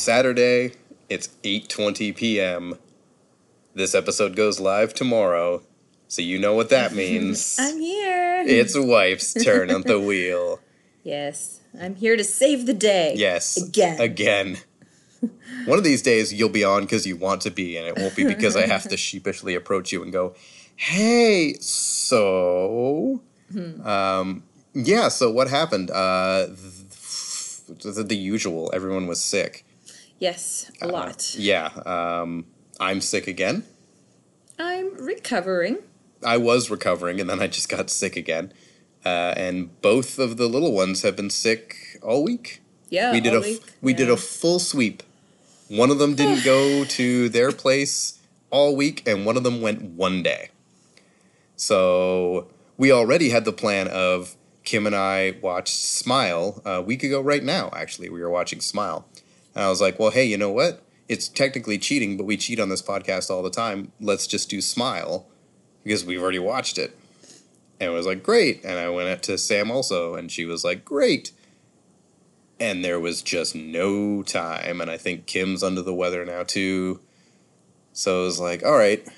Saturday. It's 8:20 p.m. This episode goes live tomorrow, so you know what that means. I'm here. it's wife's turn on the wheel. yes, I'm here to save the day. Yes. Again. Again. One of these days you'll be on because you want to be, and it won't be because I have to sheepishly approach you and go, "Hey, so, Hmm. um, yeah. So what happened? Uh, th- the, the usual. Everyone was sick. Yes, a lot. Yeah. Um, I'm sick again. I'm recovering. I was recovering, and then I just got sick again. Uh, and both of the little ones have been sick all week. Yeah, we did all a week. we did a full sweep. One of them didn't go to their place all week, and one of them went one day. So we already had the plan of Kim and I watched Smile a week ago. Right now, actually, we were watching Smile, and I was like, "Well, hey, you know what? It's technically cheating, but we cheat on this podcast all the time. Let's just do Smile because we've already watched it." And it was like, "Great!" And I went to Sam also, and she was like, "Great." and there was just no time and i think kim's under the weather now too so it was like all right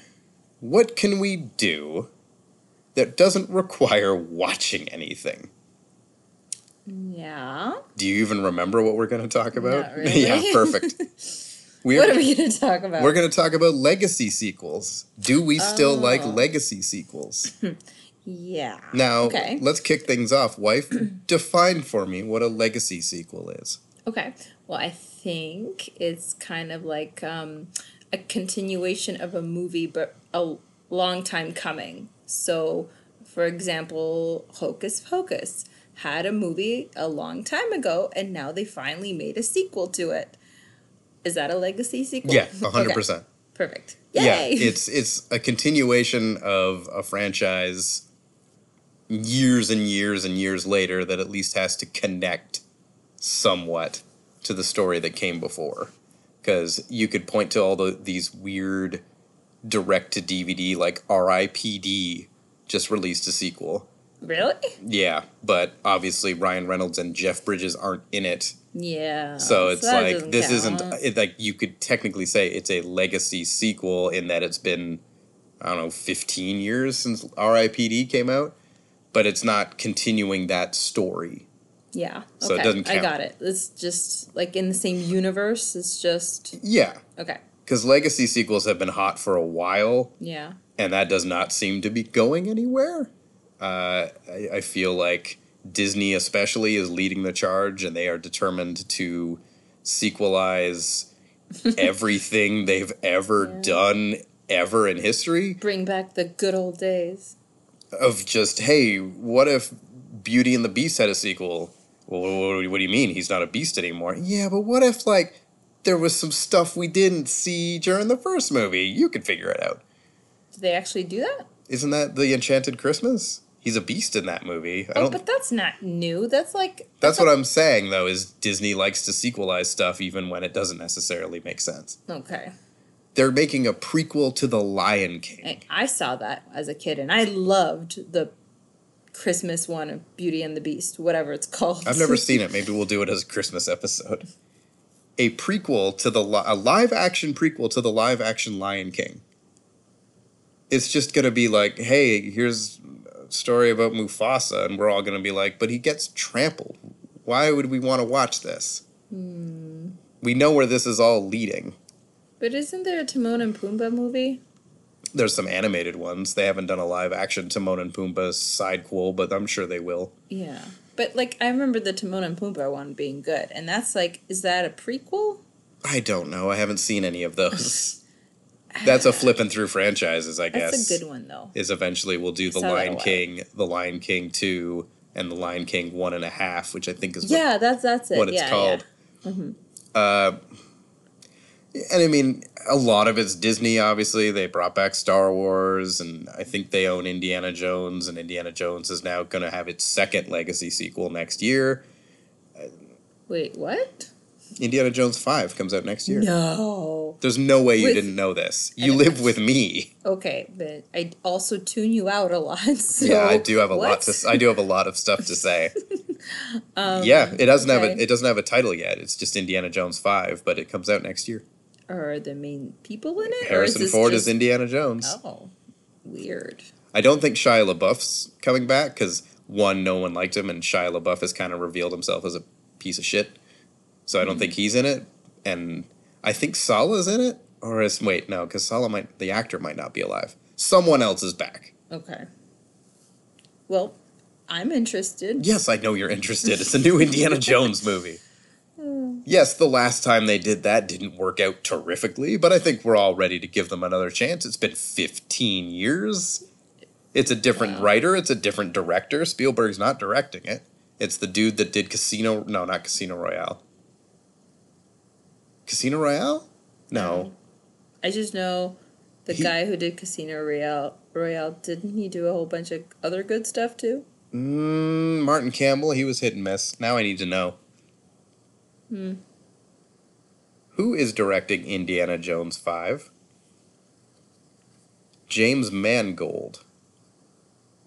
what can we do that doesn't require watching anything Yeah. do you even remember what we're going to talk about really. yeah perfect we're, What are we going to talk about? we're going to talk about legacy sequels do we still like Oh. legacy sequels yeah. now Okay. let's kick things off wife define for me what a legacy sequel is Okay. Well, I think it's kind of like um, a continuation of a movie, but a long time coming. So, for example, Hocus Pocus had a movie a long time ago, and now they finally made a sequel to it. Is that a legacy sequel? yeah 100% Okay, Perfect. Yay! Yeah, it's it's a continuation of a franchise years and years and years later that at least has to connect somewhat to the story that came before. Because you could point to all the these weird direct to DVD like R.I.P.D. just released a sequel. Really? Yeah, but obviously Ryan Reynolds and Jeff Bridges aren't in it Yeah. so it's that like this count. isn't it, like you could technically say it's a legacy sequel in that it's been I don't know 15 years since R.I.P.D. came out, but it's not continuing that story. Yeah. So it doesn't I got it. It's just like in the same universe. It's just Yeah, okay. because legacy sequels have been hot for a while, Yeah. and that does not seem to be going anywhere. Uh, I, I feel like Disney, especially, is leading the charge, and they are determined to sequelize everything they've ever Yeah. done ever in history. Bring back the good old days. Of just, hey, what if Beauty and the Beast had a sequel? Well, what, what do you mean? He's not a beast anymore. Yeah, but what if, like, there was some stuff we didn't see during the first movie? You could figure it out. Did they actually do that? Isn't that the Enchanted Christmas? He's a beast in that movie. I Oh, don't. but that's not new. That's like that's what I'm saying, though. Is Disney likes to sequelize stuff even when it doesn't necessarily make sense. okay. They're making a prequel to The Lion King. I, I saw that as a kid, and I loved the Christmas one of Beauty and the Beast, whatever it's called. I've never seen it. Maybe we'll do it as a Christmas episode. A prequel to the li- a live action prequel to the live action Lion King. It's just gonna be like, hey, here's story about Mufasa, and we're all gonna be like, but he gets trampled. Why would we want to watch this? Hmm. We know where this is all leading. But isn't there a Timon and Pumbaa movie? There's some animated ones. They haven't done a live action Timon and Pumbaa side quel, but I'm sure they will. Yeah. But like I remember the Timon and Pumbaa one being good, and that's like, is that a prequel? I don't know. I haven't seen any of those. That's a flipping through franchises, I guess. That's a good one though. Is eventually we'll do the saw that a Lion. King, the Lion King two, and The Lion King one and a half, which I think is what, Yeah, that's that's it. what it's yeah, called. Uh, and I mean, a lot of it's Disney. Obviously, they brought back Star Wars, and I think they own Indiana Jones, and Indiana Jones is now going to have its second legacy sequel next year. Wait, what? Indiana Jones Five comes out next year. No. There's no way you With- didn't know this. You live with me. Okay, but I also tune you out a lot. So yeah, I do have a lot what? to. s- I do have a lot of stuff to say. yeah, it doesn't have a. Um. It doesn't have a title yet. It's just Indiana Jones Five, but it comes out next year. Are the main people in it? Harrison this Ford just- is Indiana Jones. Oh, weird. I don't think Shia LaBeouf's coming back because one, no one liked him, and Shia LaBeouf has kind of revealed himself as a piece of shit. So I don't think he's in it, and I think Sallah's in it, or is wait no, because Sallah might the actor might not be alive. Someone else is back. Okay. Well, I'm interested. Yes, I know you're interested. It's a new Indiana Jones movie. Yes, the last time they did that didn't work out terrifically, but I think we're all ready to give them another chance. It's been 15 years. It's a different Wow. writer, it's a different director. Spielberg's not directing it. It's the dude that did Casino, no, not Casino Royale. Casino Royale? No. I just know the He- guy who did Casino Royale. Royale didn't he do a whole bunch of other good stuff too? Mm, Martin Campbell, he was hit and miss. Now I need to know. Hmm. Who is directing Indiana Jones 5? James Mangold.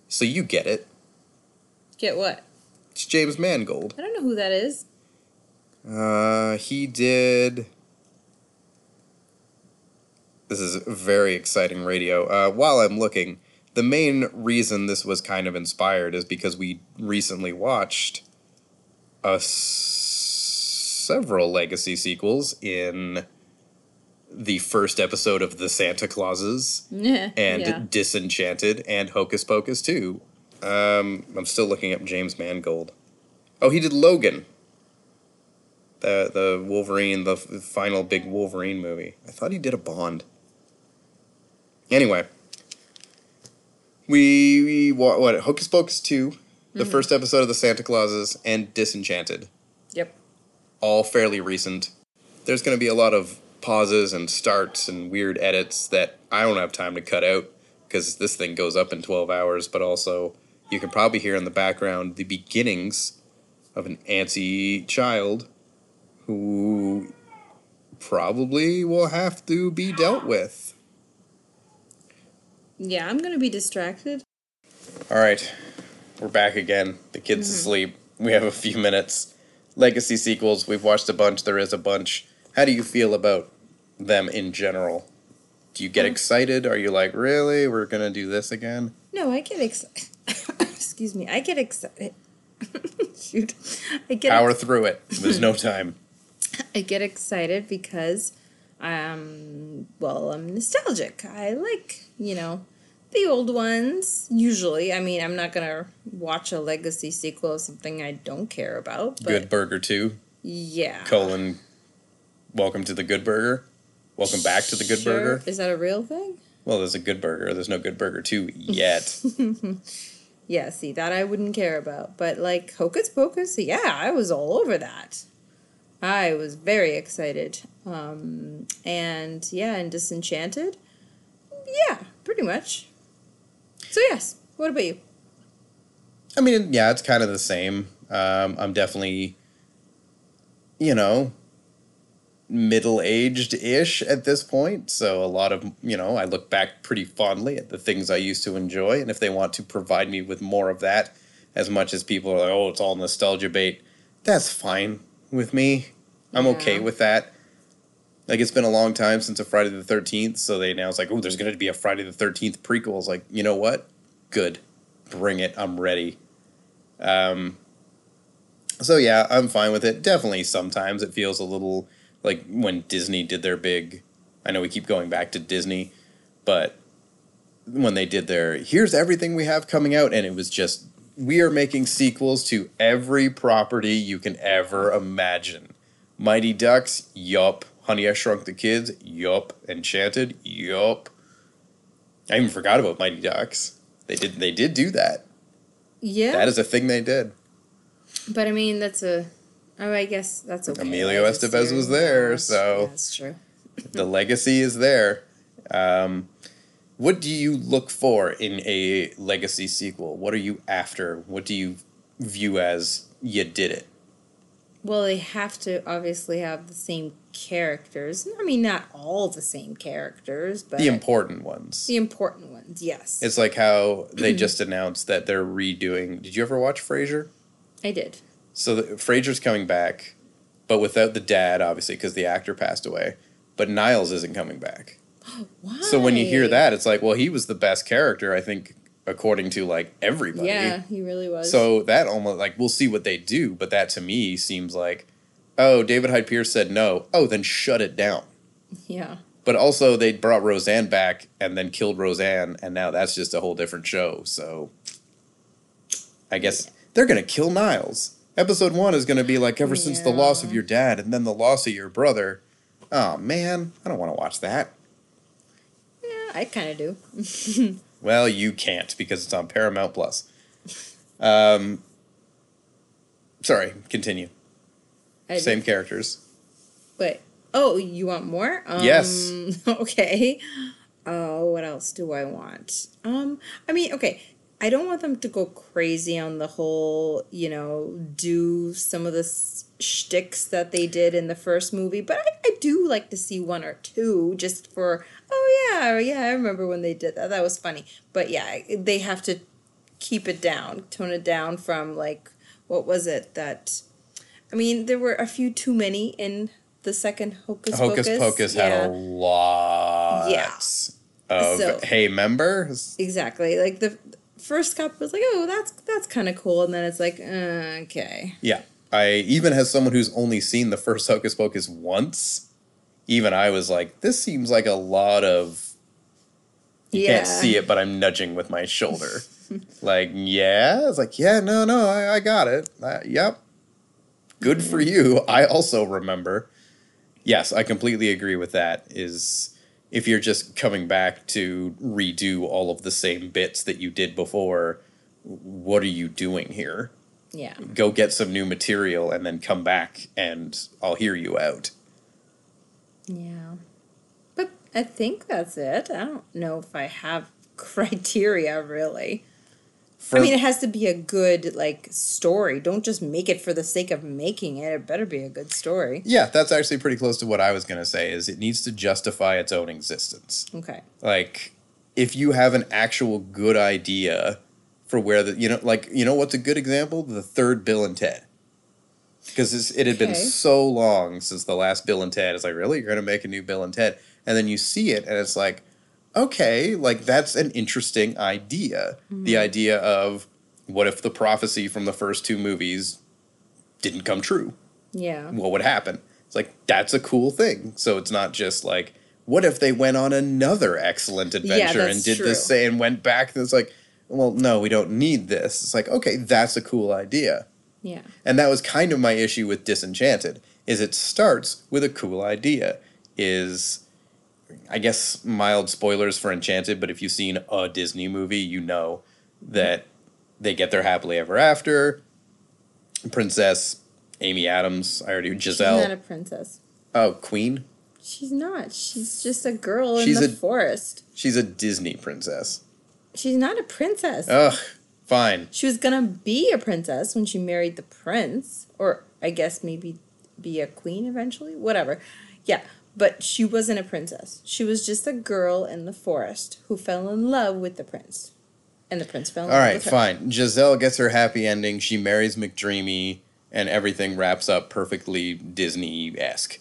So you get it. Get what? It's James Mangold. I don't know who that is. Uh, he did. This is very exciting radio. Uh, while I'm looking, the main reason this was kind of inspired is because we recently watched a s- several legacy sequels in the first episode of The Santa Clauses and yeah. Disenchanted and Hocus Pocus 2. Um, I'm still looking up James Mangold. Oh, he did Logan. The the Wolverine, the final big Wolverine movie. I thought he did a Bond. Anyway, we, we wa- what Hocus Pocus 2, the Mm-hmm. first episode of the Santa Clauses, and Disenchanted Yep. all fairly recent. There's going to be a lot of pauses and starts and weird edits that I don't have time to cut out because this thing goes up in 12 hours, but also you can probably hear in the background the beginnings of an antsy child who probably will have to be dealt with. Yeah, I'm gonna be distracted. All right, we're back again. The kid's asleep. We have a few minutes. Legacy sequels, we've watched a bunch. There is a bunch. How do you feel about them in general? Do you get Um, excited? Are you like, really? We're to do this again? No, I get excited. Excuse me. I get excited. Shoot. I get Power through it. There's no time. I get excited because um well, I'm nostalgic. I like, you know, the old ones usually. I mean, I'm not to watch a legacy sequel of something I don't care about, but Good Burger 2, yeah. colon, welcome to the Good Burger. Welcome back to the Good Sure. Burger. Is that a real thing? Well, there's a Good Burger. There's no Good Burger 2 yet. Yeah, see, that I wouldn't care about. But like Hocus Pocus, yeah, I was all over that. I was very excited. Um, and yeah, and Disenchanted, yeah, pretty much. So yes, what about you? I mean, yeah, it's kind of the same. Um, I'm definitely, you know, middle aged ish at this point. So a lot of, you know, I look back pretty fondly at the things I used to enjoy. And if they want to provide me with more of that, as much as people are like, oh, it's all nostalgia bait, that's fine with me. I'm okay with that. Like it's been a long time since a Friday the Thirteenth, so they now it's like, oh, there's going to be a Friday the Thirteenth prequel. It's like, you know what? Good, bring it. I'm ready. Um. So yeah, I'm fine with it. Definitely, sometimes it feels a little like when Disney did their big. I know we keep going back to Disney, but when they did their here's everything we have coming out, and it was just we are making sequels to every property you can ever imagine. Mighty Ducks, yup. Honey, I Shrunk the Kids, yup. Enchanted, yup. I even forgot about Mighty Ducks. They did they did do that. Yeah. That is a thing they did. but I mean, that's a. Oh, I guess that's okay. Emilio Estevez was there, so- yeah, that's true. the legacy is there. Um, what do you look for in a legacy sequel? What are you after? What do you view as you did it? Well, they have to obviously have the same characters. I mean, not all the same characters, but The important ones. the important ones. Yes, It's like how they just announced that they're redoing. Did you ever watch Frasier? I did. So the, Frasier's coming back, but without the dad, obviously, because the actor passed away. But Niles isn't coming back. Why? So when you hear that, it's like, well, he was the best character, I think, according to like everybody. yeah, he really was. So that almost like we'll see what they do, but that to me seems like, oh, David Hyde Pierce said no. Oh, then shut it down. yeah, But also they brought Roseanne back and then killed Roseanne, and now that's just a whole different show. So I guess they're gonna kill Niles. Episode one is gonna be like ever since the loss of your dad and then the loss of your brother. Oh man, I don't want to watch that. yeah, I kind of do. Well, you can't because it's on Paramount Plus. Um, sorry, continue. I Same do. characters. But oh, you want more? Um, Yes. Okay. Oh, what else do I want? Um, I mean, okay. I don't want them to go crazy on the whole, you know, do some of the s- shticks that they did in the first movie, but I do like to see one or two just for, oh yeah, yeah, I remember when they did that. That was funny. But yeah, they have to keep it down, tone it down from like, what was it that, I mean, there were a few too many in the second Hocus Pocus. Hocus Pocus had Yeah. a lot Yeah. of So- hey members. Exactly. Like the first cup was like, oh, that's that's kind of cool, and then it's like, uh, okay, Yeah. I even as someone who's only seen the first Hocus Pocus once, even I was like, this seems like a lot of you yeah, can't see it, but I'm nudging with my shoulder. like, yeah. It's like, yeah, no, no, I, I got it. Uh, yep. Good for you. I also remember. Yes, I completely agree with that. Is if you're just coming back to redo all of the same bits that you did before, what are you doing here? yeah, Go get some new material and then come back and I'll hear you out. Yeah. But I think that's it. I don't know if I have criteria really. For, I mean, it has to be a good like story. Don't just make it for the sake of making it. It better be a good story. yeah, that's actually pretty close to what I was going to say is it needs to justify its own existence. Okay. like if you have an actual good idea for where the you know like you know what's a good example the third bill and ted because it had been Okay. so long since the last bill and ted it's like really you're going to make a new bill and ted and then you see it and it's like okay like that's an interesting idea the mm-hmm. idea of what if the prophecy from the first two movies didn't come true Yeah. what would happen. It's like that's a cool thing. So it's not just like what if they went on another excellent adventure and did true. the same and went back and it's like well no we don't need this. It's like okay that's a cool idea. Yeah. And that was kind of my issue with Disenchanted is it starts with a cool idea is I guess mild spoilers for Enchanted but if you've seen a Disney movie you know that they get their happily ever after Princess Amy Adams, I already Giselle. She's not a princess. oh, Queen. She's not. She's just a girl She's in the a- forest. She's a Disney princess. She's not a princess. Ugh, fine. She was gonna be a princess when she married the prince, or I guess maybe be a queen eventually. Whatever. Yeah, but she wasn't a princess. She was just a girl in the forest who fell in love with the prince, and the prince fell in All love right, with her. fine. Giselle gets her happy ending. She marries McDreamy, and everything wraps up perfectly Disney esque.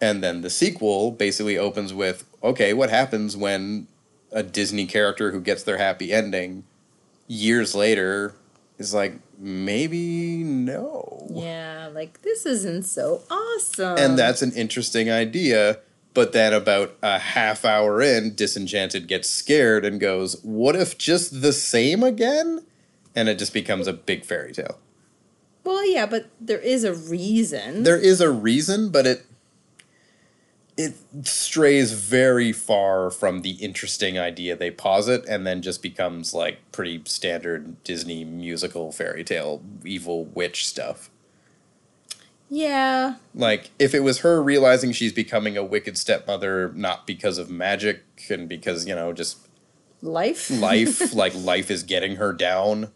And then the sequel basically opens with okay, what happens when a Disney character who gets their happy ending years later is like, maybe no. Yeah, like this isn't so awesome. And that's an interesting idea. But then, about a half hour in, Disenchanted gets scared and goes, What if just the same again? And it just becomes a big fairy tale. well, yeah, but there is a reason. There is a reason, but it. It strays very far from the interesting idea they posit and then just becomes like pretty standard Disney musical fairy tale evil witch stuff. Yeah. Like if it was her realizing she's becoming a wicked stepmother not because of magic and because, you know, just Life? life, like life is getting her down.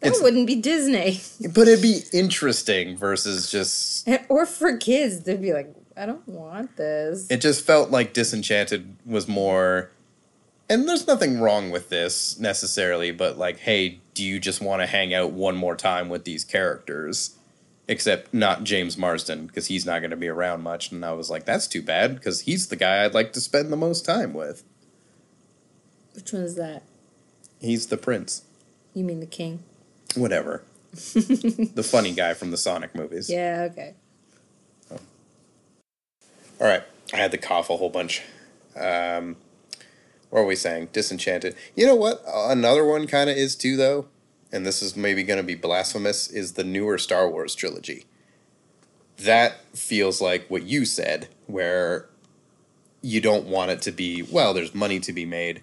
that it's- wouldn't be Disney. But it'd be interesting versus just or for kids, they'd be like, I don't want this. it just felt like Disenchanted was more and there's nothing wrong with this necessarily, but like, hey, do you just want to hang out one more time with these characters? Except not James Marsden, because he's not going to be around much. And I was like, that's too bad, because he's the guy I'd like to spend the most time with. Which one is that? He's the prince. You mean the king? Whatever. the funny guy from the Sonic movies. Yeah, okay. All right, I had to cough a whole bunch. Um, what are we saying? Disenchanted. You know what? Another one kind of is too, though, and this is maybe going to be blasphemous. Is the newer Star Wars trilogy? That feels like what you said, where you don't want it to be. Well, there's money to be made.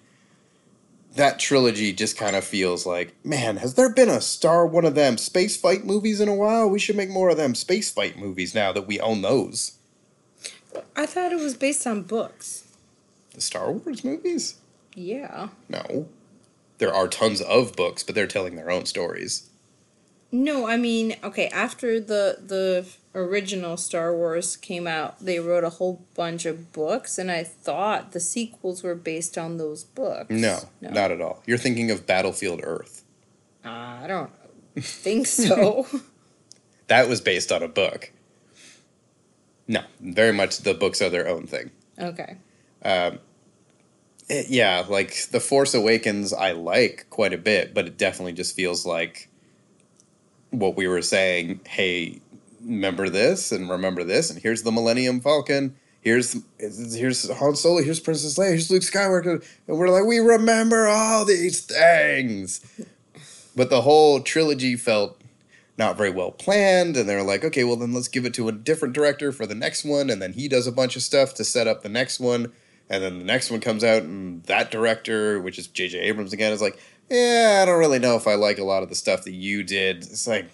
That trilogy just kind of feels like, man, has there been a Star one of them space fight movies in a while? We should make more of them space fight movies now that we own those. I thought it was based on books. The Star Wars movies? Yeah. No. There are tons of books, but they're telling their own stories. No, I mean, okay, after the the original Star Wars came out, they wrote a whole bunch of books and I thought the sequels were based on those books. No, not at all. You're thinking of Battlefield Earth. Uh, I don't think so. That was based on a book. No, very much the books are their own thing. okay. It- yeah, like The Force Awakens, I like quite a bit, but it definitely just feels like what we were saying. Hey, remember this and remember this, and here's the Millennium Falcon. Here's here's Han Solo. Here's Princess Leia. Here's Luke Skywalker, and we're like, we remember all these things. But the whole trilogy felt not very well planned, and they're like, okay, well then let's give it to a different director for the next one, and then he does a bunch of stuff to set up the next one, and then the next one comes out, and that director, which is J.J. Abrams again, is like, yeah, I don't really know if I like a lot of the stuff that you did. It's like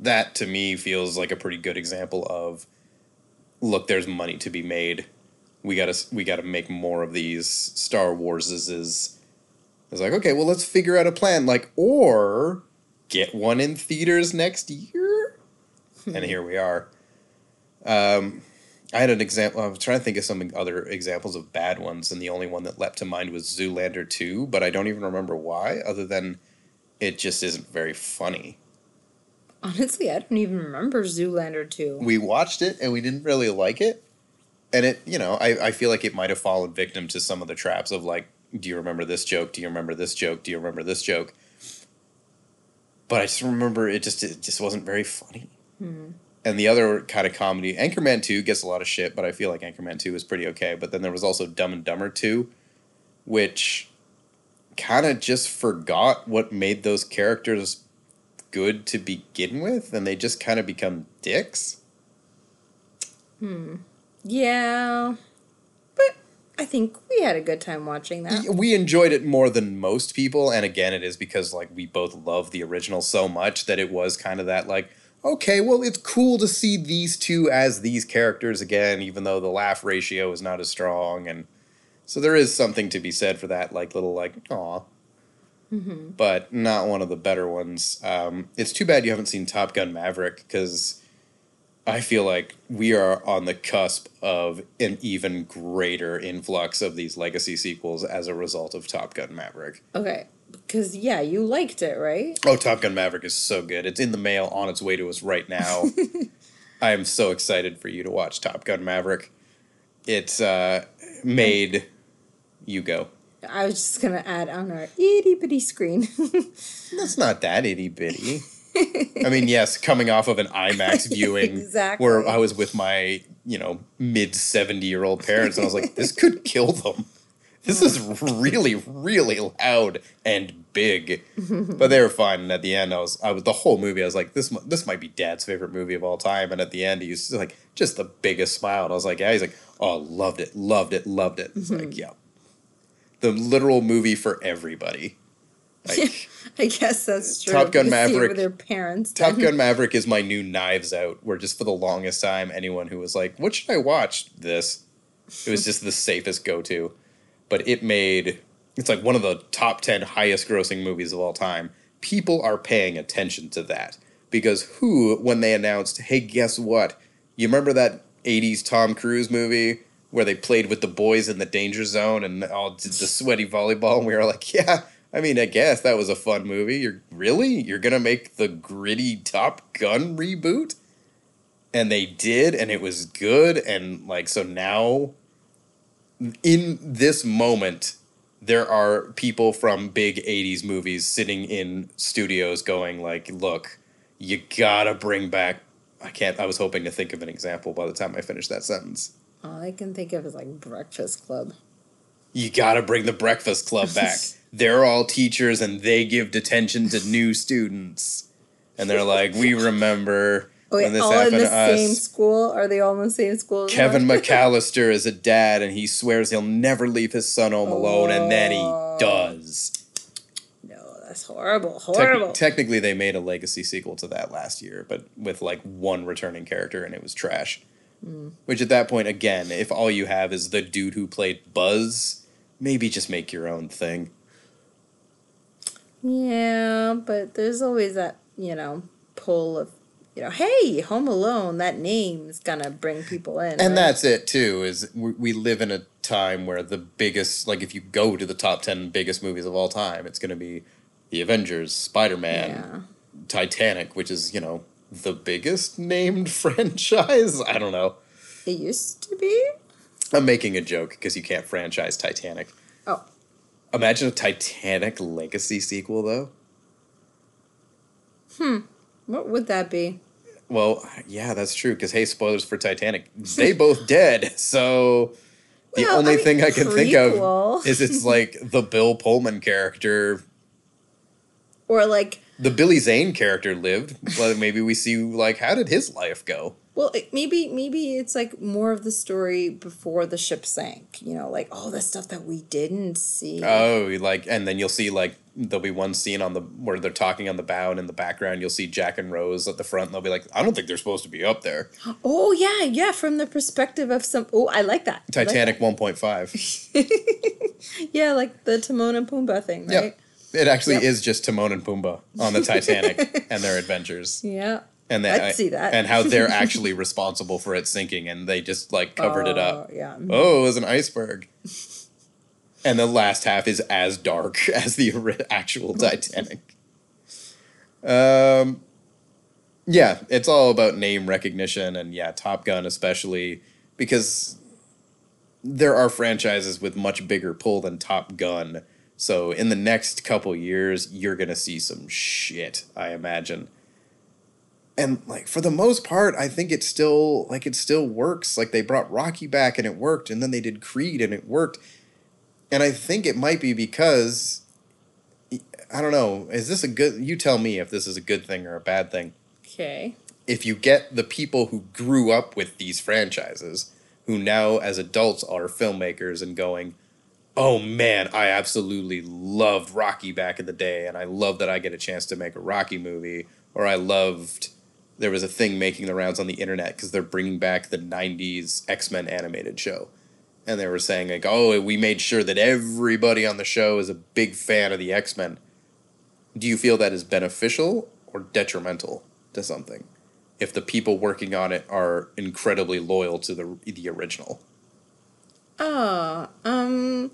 that to me feels like a pretty good example of, look, there's money to be made. We gotta we gotta make more of these Star Warses. It's like, okay, well, let's figure out a plan. Like, or get one in theaters next year. and here we are. Um, I had an example. I was trying to think of some other examples of bad ones, and the only one that leapt to mind was Zoolander 2, but I don't even remember why, other than it just isn't very funny. Honestly, I don't even remember Zoolander 2. We watched it and we didn't really like it. And it, you know, I, I feel like it might have fallen victim to some of the traps of like, do you remember this joke? Do you remember this joke? Do you remember this joke? But I just remember it just it just wasn't very funny. Hmm. And the other kind of comedy, Anchorman 2 gets a lot of shit, but I feel like Anchorman 2 is pretty okay. But then there was also Dumb and Dumber 2, which kind of just forgot what made those characters good to begin with, and they just kind of become dicks. Hmm. Yeah. I think we had a good time watching that. we enjoyed it more than most people and again it is because like we both love the original so much that it was kind of that like okay well it's cool to see these two as these characters again even though the laugh ratio is not as strong and so there is something to be said for that like little like aw. But not one of the better ones. Um, it's too bad you haven't seen top gun maverick because I feel like we are on the cusp of an even greater influx of these legacy sequels as a result of Top Gun Maverick. Okay. Because, yeah, you liked it, right? Oh, Top Gun Maverick is so good. It's in the mail on its way to us right now. I am so excited for you to watch Top Gun Maverick. It's uh, made you go. I was just going to add on our itty bitty screen. That's not that itty bitty. I mean, yes, coming off of an IMAX viewing Exactly. where I was with my, you know, mid 70 year old parents, and I was like, this could kill them. This is really, really loud and big. but they were fine. And at the end, I was, I was the whole movie. I was like, this, this might be Dad's favorite movie of all time. And at the end, he was just like, just the biggest smile. And I was like, yeah. He's like, oh, loved it, loved it, loved it. It's like, mm-hmm. yeah, the literal movie for everybody. Like, I guess that's true. Top Gun You see it Maverick. with their parents. Top then. Gun Maverick is my new Knives Out. Where just for the longest time, anyone who was like, "What should I watch?" This, it was just the safest go to. But it made it's like one of the top ten highest grossing movies of all time. People are paying attention to that because who, when they announced, "Hey, guess what? You remember that '80s Tom Cruise movie?" Where they played with the boys in the danger zone and all did the sweaty volleyball, and we were like, "Yeah, I mean, I guess that was a fun movie. You're really you're gonna make the gritty Top Gun reboot, and they did, and it was good, and like so now, in this moment, there are people from big '80s movies sitting in studios going like, "Look, you gotta bring back." I can't. I was hoping to think of an example by the time I finished that sentence. All I can think of is like Breakfast Club. you gotta bring the breakfast club back. they're all teachers and they give detention to new students. And they're like, we remember Wait, when this all in happened the to us. same school? Are they all in the same school? Kevin? McAllister is a dad and he swears he'll never leave his son home alone, and then he Oh. does. No, that's horrible. Horrible. technically, they made a legacy sequel to that last year, but with like one returning character, and it was trash. Hmm. Which at that point, again, if all you have is the dude who played Buzz, maybe just make your own thing. Yeah, but there's always that, you know, pull of, you know, hey, Home Alone, that name's gonna bring people in. and right? that's it too is we, we live in a time where the biggest like if you go to the top 10 biggest movies of all time it's going to be the avengers spider-man Yeah. titanic which is you know the biggest named franchise i don't know It used to be? i'm making a joke because you can't franchise titanic. Imagine a titanic legacy sequel though Hmm. What would that be? well yeah that's true because hey spoilers for titanic they both dead so the Well, only I mean, thing i can think of is it's like the bill pullman character Or like, the Billy Zane character lived. Well, maybe we see like how did his life go? Well, it, maybe maybe it's like more of the story before the ship sank. You know, like all the stuff that we didn't see. Oh, like and then you'll see like there'll be one scene on the where they're talking on the bow and in the background you'll see Jack and Rose at the front and they'll be like, I don't think they're supposed to be up there. Oh yeah, yeah. From the perspective of some. Oh, I like that. I like Titanic 1.5. Yeah, like the Timon and Pumbaa thing, Yep. right? It actually Yep. is just Timon and Pumbaa on the Titanic and their adventures. Yeah. And I'd they, see that. and how they're actually responsible for it sinking and they just like covered it up. Oh, Yeah. oh, it was an iceberg. And the last half is as dark as the actual Titanic. Um, yeah, it's all about name recognition, and yeah, Top Gun especially because there are franchises with much bigger pull than Top Gun. So in the next couple years, you're gonna see some shit, I imagine. And like for the most part, I think it still like it still works. Like they brought Rocky back and it worked, and then they did Creed and it worked. And I think it might be because I don't know. Is this a good? You tell me if this is a good thing or a bad thing. Okay. If you get the people who grew up with these franchises, who now as adults are filmmakers and going, "Oh man, I absolutely loved Rocky back in the day, and I love that I get a chance to make a Rocky movie." Or I loved there was a thing making the rounds on the internet because they're bringing back the 90s x-men animated show. And they were saying like oh we made sure that everybody on the show is a big fan of the x-men. Do you feel that is beneficial or detrimental to something if the people working on it are incredibly loyal to the the original? Oh, um,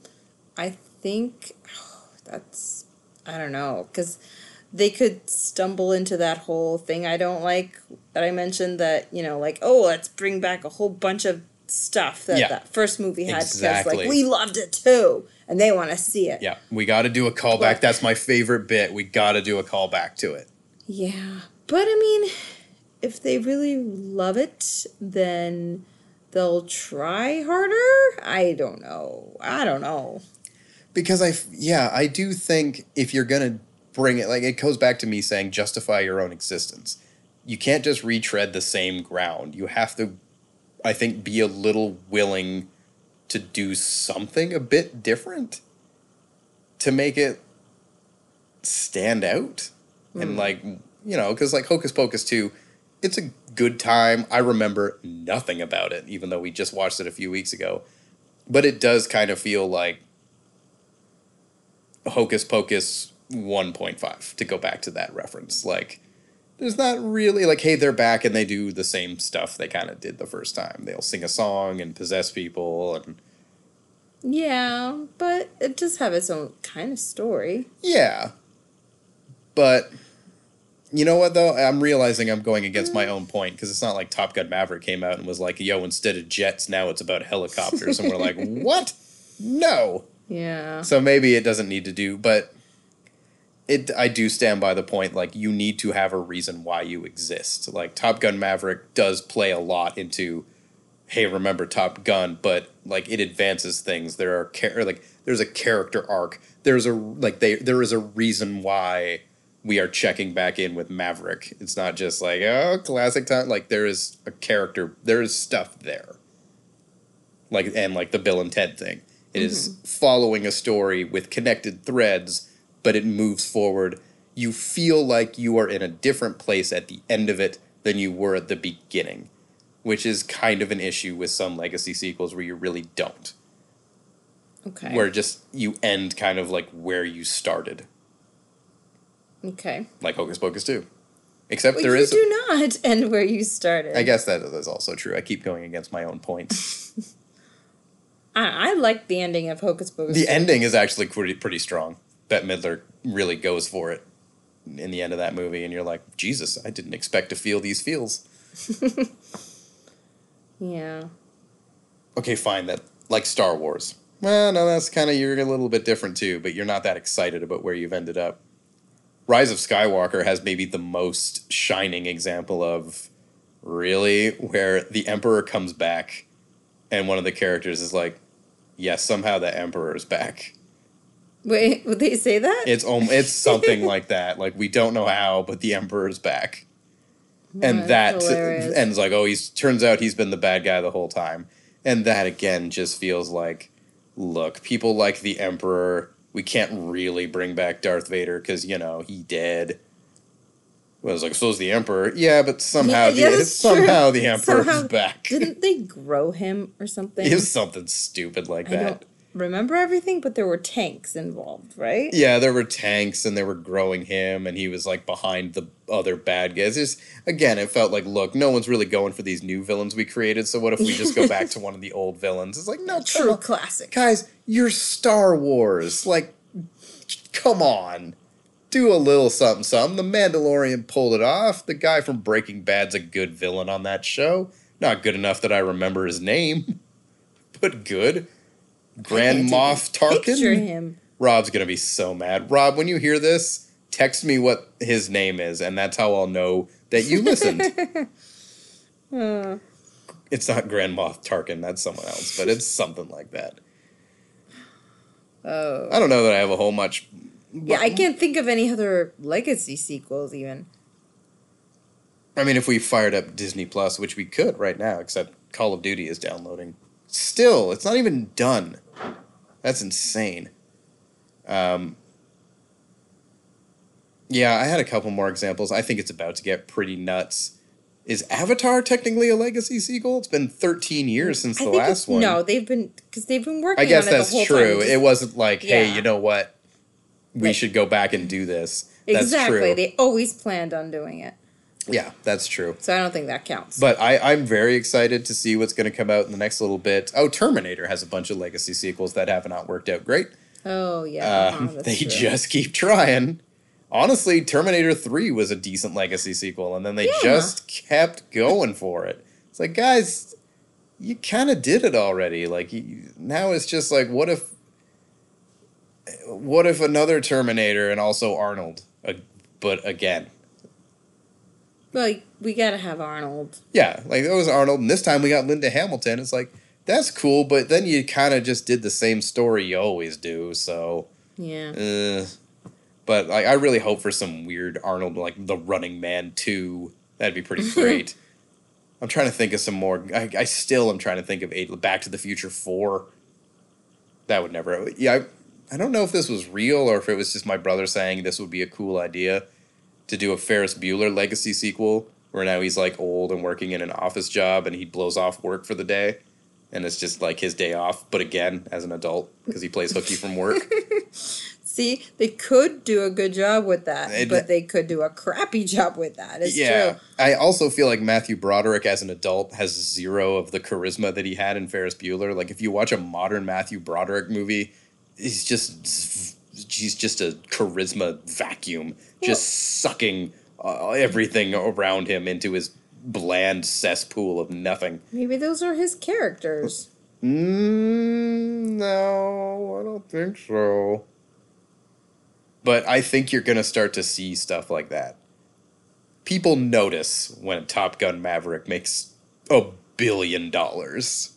I think that's I don't know because they could stumble into that whole thing I don't like that I mentioned that you know like oh let's bring back a whole bunch of stuff that Yeah. that first movie had because Exactly. like we loved it too and they want to see it. yeah we got to do a callback that's my favorite bit we got to do a callback to it Yeah, but I mean, if they really love it, then they'll try harder. I don't know. I don't know. because I yeah I do think if you're gonna bring it like it goes back to me saying justify your own existence. You can't just retread the same ground. You have to, I think, be a little willing to do something a bit different to make it stand out and hmm. like you know because like Hocus Pocus two, it's a good time. I remember nothing about it, even though we just watched it a few weeks ago. But it does kind of feel like Hocus Pocus 1.5 to go back to that reference. Like, there's not really like, hey, they're back and they do the same stuff they kind of did the first time. They'll sing a song and possess people and Yeah, but it does have its own kind of story. yeah. But you know what though? I'm realizing I'm going against my own point because it's not like Top Gun Maverick came out and was like, yo, instead of jets, now it's about helicopters. and we're like, what? No. Yeah. So maybe it doesn't need to do, but it I do stand by the point like you need to have a reason why you exist. Like Top Gun Maverick does play a lot into hey, remember Top Gun, but like it advances things. There are char- like there's a character arc. There's a like they there is a reason why we are checking back in with Maverick. It's not just like, oh, classic time. Like there is a character, there is stuff there. Like and like the Bill and Ted thing. It is mm-hmm. following a story with connected threads, but it moves forward. You feel like you are in a different place at the end of it than you were at the beginning, which is kind of an issue with some legacy sequels where you really don't. Okay. Where just you end kind of like where you started, okay. like Hocus Pocus 2. Except Well, there you is. do not end where you started. I guess that is also true. I keep going against my own point. I, I like the ending of Hocus Pocus. the two. ending is actually pretty pretty strong. Bette Midler really goes for it in the end of that movie, and you're like, Jesus, I didn't expect to feel these feels. Yeah. Okay, fine. That like Star Wars. Well, no, that's kind of you're a little bit different too, but you're not that excited about where you've ended up. Rise of Skywalker has maybe the most shining example of really where the Emperor comes back, and one of the characters is like, "Yes, somehow the Emperor is back." Wait, would they say that? It's um, it's something like that. Like we don't know how, but the Emperor's back, and that That's hilarious. and it's like, oh, he's turns out he's been the bad guy the whole time, and that again just feels like, look, people like the Emperor. We can't really bring back Darth Vader because you know he dead. Well, was like so's the Emperor. Yeah, but somehow Yeah, the somehow the Emperor's Somehow- back. Didn't they grow him or something? It was something stupid like I that. Remember everything, but there were tanks involved, right? Yeah, there were tanks and they were growing him, and he was like behind the other bad guys. Again, it felt like, look, no one's really going for these new villains we created. So what if we just go back to one of the old villains? It's like, no, True classic. guys, you're Star Wars. Like, come on, do a little something, something. The Mandalorian pulled it off. The guy from Breaking Bad's a good villain on that show. Not good enough that I remember his name, but good. Grand Moff Tarkin. him. Rob's gonna be so mad. Rob, when you hear this, text me what his name is, and that's how I'll know that you listened. Uh, it's not Grand Moff Tarkin, that's someone else, but it's something like that. oh. I don't know that I have a whole much. Yeah, I can't think of any other legacy sequels even. I mean, if we fired up Disney Plus, which we could right now, except Call of Duty is downloading. Still, it's not even done. That's insane. Um, yeah, I had a couple more examples. I think it's about to get pretty nuts. Is Avatar technically a legacy sequel? It's been 13 years since I the last one. No, they've been because they've been working. I guess that's true. Time. It wasn't like, hey, you know what? We should go back and do this. That's exactly. true. They always planned on doing it, yeah, that's true. so I don't think that counts. But I, I'm very excited to see what's going to come out in the next little bit. Oh, Terminator has a bunch of legacy sequels that have not worked out great. oh yeah, Um, uh-huh, they true. just keep trying. Honestly, Terminator 3 was a decent legacy sequel, and then they Yeah. just kept going for it. It's like, guys, you kind of did it already. Like, you, now it's just like, what if. What if another Terminator and also Arnold? Uh, but again, Well, we gotta have Arnold. Yeah, like that was Arnold, and this time we got Linda Hamilton. It's like, that's cool, but then you kind of just did the same story you always do. So, Yeah. uh, but like, I really hope for some weird Arnold like the Running Man two. That'd be pretty great. I'm trying to think of some more. I, I still am trying to think of eight. Back to the Future four. That would never. Yeah, I, I don't know if this was real or if it was just my brother saying this would be a cool idea to do a Ferris Bueller legacy sequel where now he's like old and working in an office job and he blows off work for the day and it's just like his day off but again as an adult because he plays hooky from work See, they could do a good job with that, It- but they could do a crappy job with that. It's yeah true. i also feel like matthew broderick as an adult has zero of the charisma that he had in ferris bueller like if you watch a modern matthew broderick movie he's just he's just a charisma vacuum just sucking uh, everything around him into his bland cesspool of nothing Maybe those are his characters. Mm, no, I don't think so. But I think you're going to start to see stuff like that. People notice when Top Gun Maverick makes a billion dollars.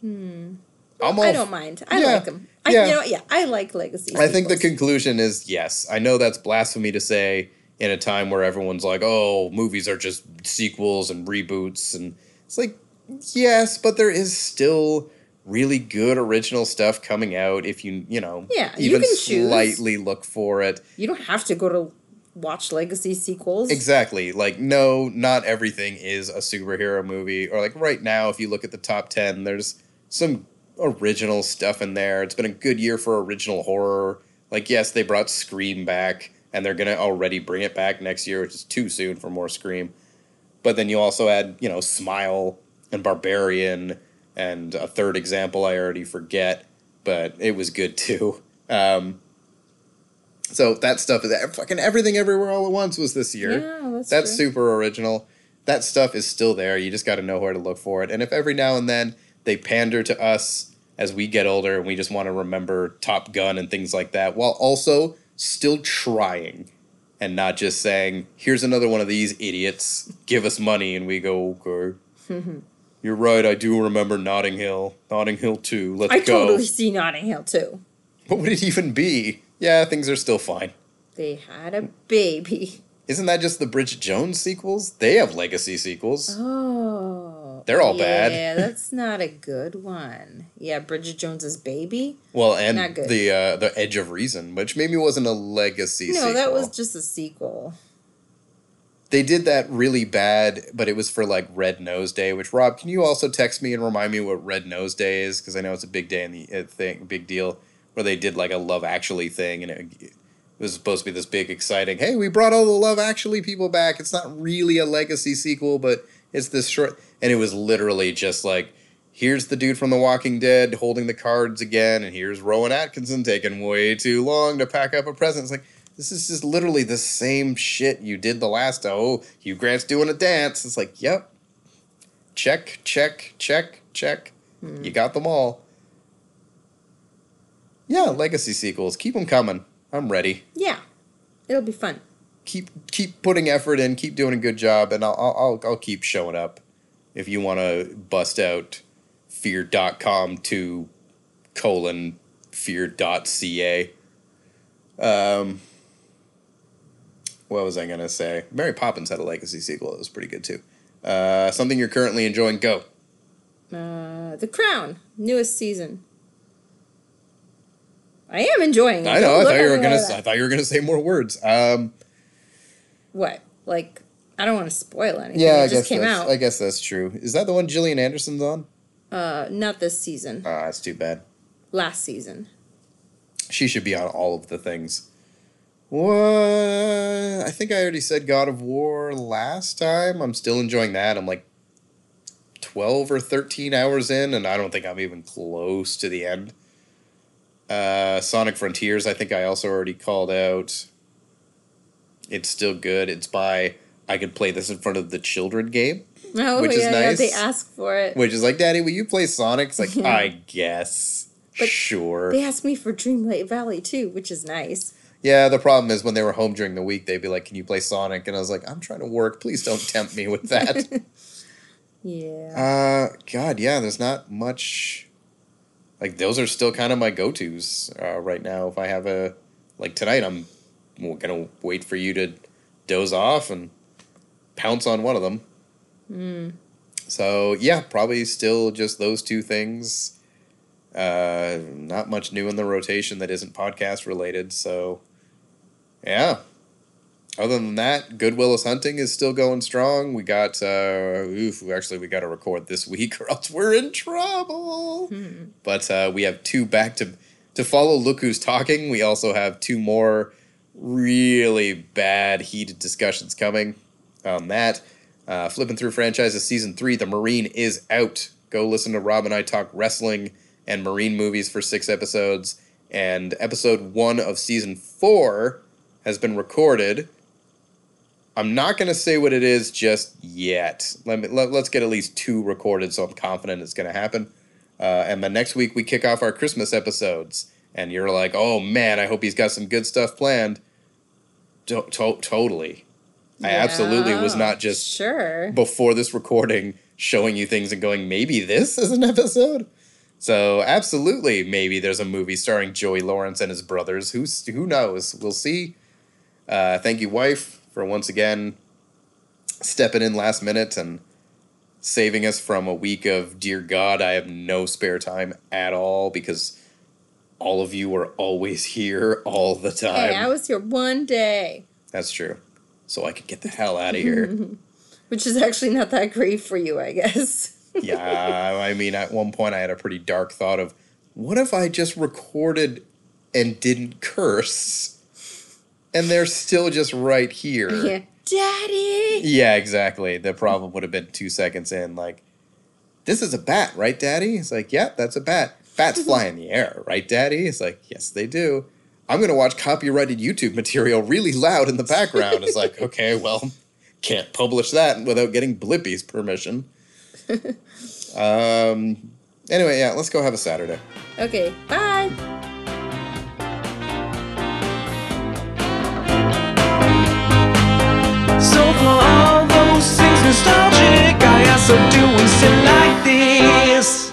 Hmm. All I don't mind. I yeah, like them. I, yeah. You know, yeah, I like legacy. I think the conclusion is yes. I know that's blasphemy to say in a time where everyone's like, "Oh, movies are just sequels and reboots," and it's like, yes, but there is still really good original stuff coming out if you you know Yeah, you even can choose. slightly look for it. you don't have to go to watch legacy sequels. Exactly. Like, no, not everything is a superhero movie. Or like right now, if you look at the top ten, there's some original stuff in there. It's been a good year for original horror. Like, yes, they brought Scream back, and they're gonna already bring it back next year, which is too soon for more Scream. But then you also add, you know, Smile and Barbarian, and a third example I already forget, but it was good too. Um, so that stuff is fucking everything everywhere all at once was this year. Yeah, that's, That's super original. That stuff is still there. You just got to know where to look for it. And if every now and then they pander to us as we get older and we just want to remember Top Gun and things like that, while also still trying and not just saying, here's another one of these idiots, give us money, and we go, okay. Mm-hmm. You're right, I do remember Notting Hill. Notting Hill 2, let's I go. totally see Notting Hill too. What would it even be? Yeah, things are still fine. They had a baby. Isn't that just the Bridget Jones sequels? They have legacy sequels. Oh, They're all bad. Yeah, that's not a good one. Yeah, Bridget Jones's baby. Well, and the uh, the Edge of Reason, which maybe wasn't a legacy. No, sequel. that was just a sequel. They did that really bad, but it was for like Red Nose Day. Which Rob, can you also text me and remind me what Red Nose Day is? Because I know it's a big day in the uh, thing, big deal where they did like a Love Actually thing, and it, it was supposed to be this big, exciting. Hey, we brought all the Love Actually people back. It's not really a legacy sequel, but it's this short, and it was literally just like. Here's the dude from The Walking Dead holding the cards again, and here's Rowan Atkinson taking way too long to pack up a present. It's like, this is just literally the same shit you did the last. Oh, Hugh Grant's doing a dance. It's like, yep. Check, check, check, check. Hmm. You got them all. Yeah, legacy sequels. Keep them coming. I'm ready. Yeah, it'll be fun. Keep keep putting effort in. Keep doing a good job, and I'll I'll I'll, keep showing up. If you want to bust out fear.com to colon fear.ca. Um, what was I gonna say? Mary Poppins had a legacy sequel. It was pretty good too. Uh, something you're currently enjoying. Go. Uh, the Crown, newest season. I am enjoying it. I know. I thought you were gonna. I thought you were gonna say more words. Um, What? Like, I don't want to spoil anything. yeah, it I just guess came that's, out. I guess that's true. Is that the one Gillian Anderson's on? uh, not this season. Ah, that's too bad. Last season. She should be on all of the things. What? I think I already said God of War last time. I'm still enjoying that. I'm like 12 or 13 hours in, and I don't think I'm even close to the end. Uh, Sonic Frontiers, I think I also already called out. It's still good. It's by I could play this in front of the children game, Oh, Which is nice. yeah, they ask for it. which is like, Daddy, will you play Sonic? It's like, Yeah. I guess. But sure. They asked me for Dreamlight Valley too, which is nice. Yeah, the problem is when they were home during the week, they'd be like, "Can you play Sonic?" And I was like, "I'm trying to work. Please don't tempt me with that." Yeah. Uh, God, yeah. There's not much. Like those are still kind of my go tos uh, right now. If I have a like tonight, I'm well, gonna wait for you to doze off and pounce on one of them. Mm. So yeah, probably still just those two things. Uh, not much new in the rotation that isn't podcast related. So yeah. Other than that, Good Willis Hunting is still going strong. We got uh oof, actually we got to record this week or else we're in trouble. Hmm. But uh, we have two back to to follow. Look who's talking. We also have two more really bad heated discussions coming on that. Uh, flipping through franchises season three, The Marine is out. Go listen to Rob and I talk wrestling and Marine movies for six episodes. And episode one of season four has been recorded. I'm not going to say what it is just yet. Let me let, let's get at least two recorded, so I'm confident it's going to happen. Uh, and then next week we kick off our Christmas episodes, and you're like, "Oh man, I hope he's got some good stuff planned." To- to- totally, I absolutely was not just Sure. before this recording showing you things and going, maybe this is an episode. So absolutely, maybe there's a movie starring Joey Lawrence and his brothers. Who's who knows? We'll see. Uh, thank you, wife, for once again stepping in last minute and saving us from a week of dear God, I have no spare time at all because all of you are always here all the time. Hey, I was here one day, That's true. So I could get the hell out of here. which is actually not that great for you, I guess. yeah, I mean, at one point I had a pretty dark thought of, what if I just recorded and didn't curse, and they're still just right here? yeah. Daddy! Yeah, exactly. The problem would have been two seconds in, like, this is a bat, right, Daddy? It's like, yeah, that's a bat fats mm-hmm. fly in the air, right, Daddy? It's like, yes, they do. I'm going to watch copyrighted YouTube material really loud in the background. It's like, okay, well, can't publish that without getting Blippi's permission. um, anyway, yeah, let's go have a Saturday. Okay, bye. So for all those things nostalgic, I also do we sit like this?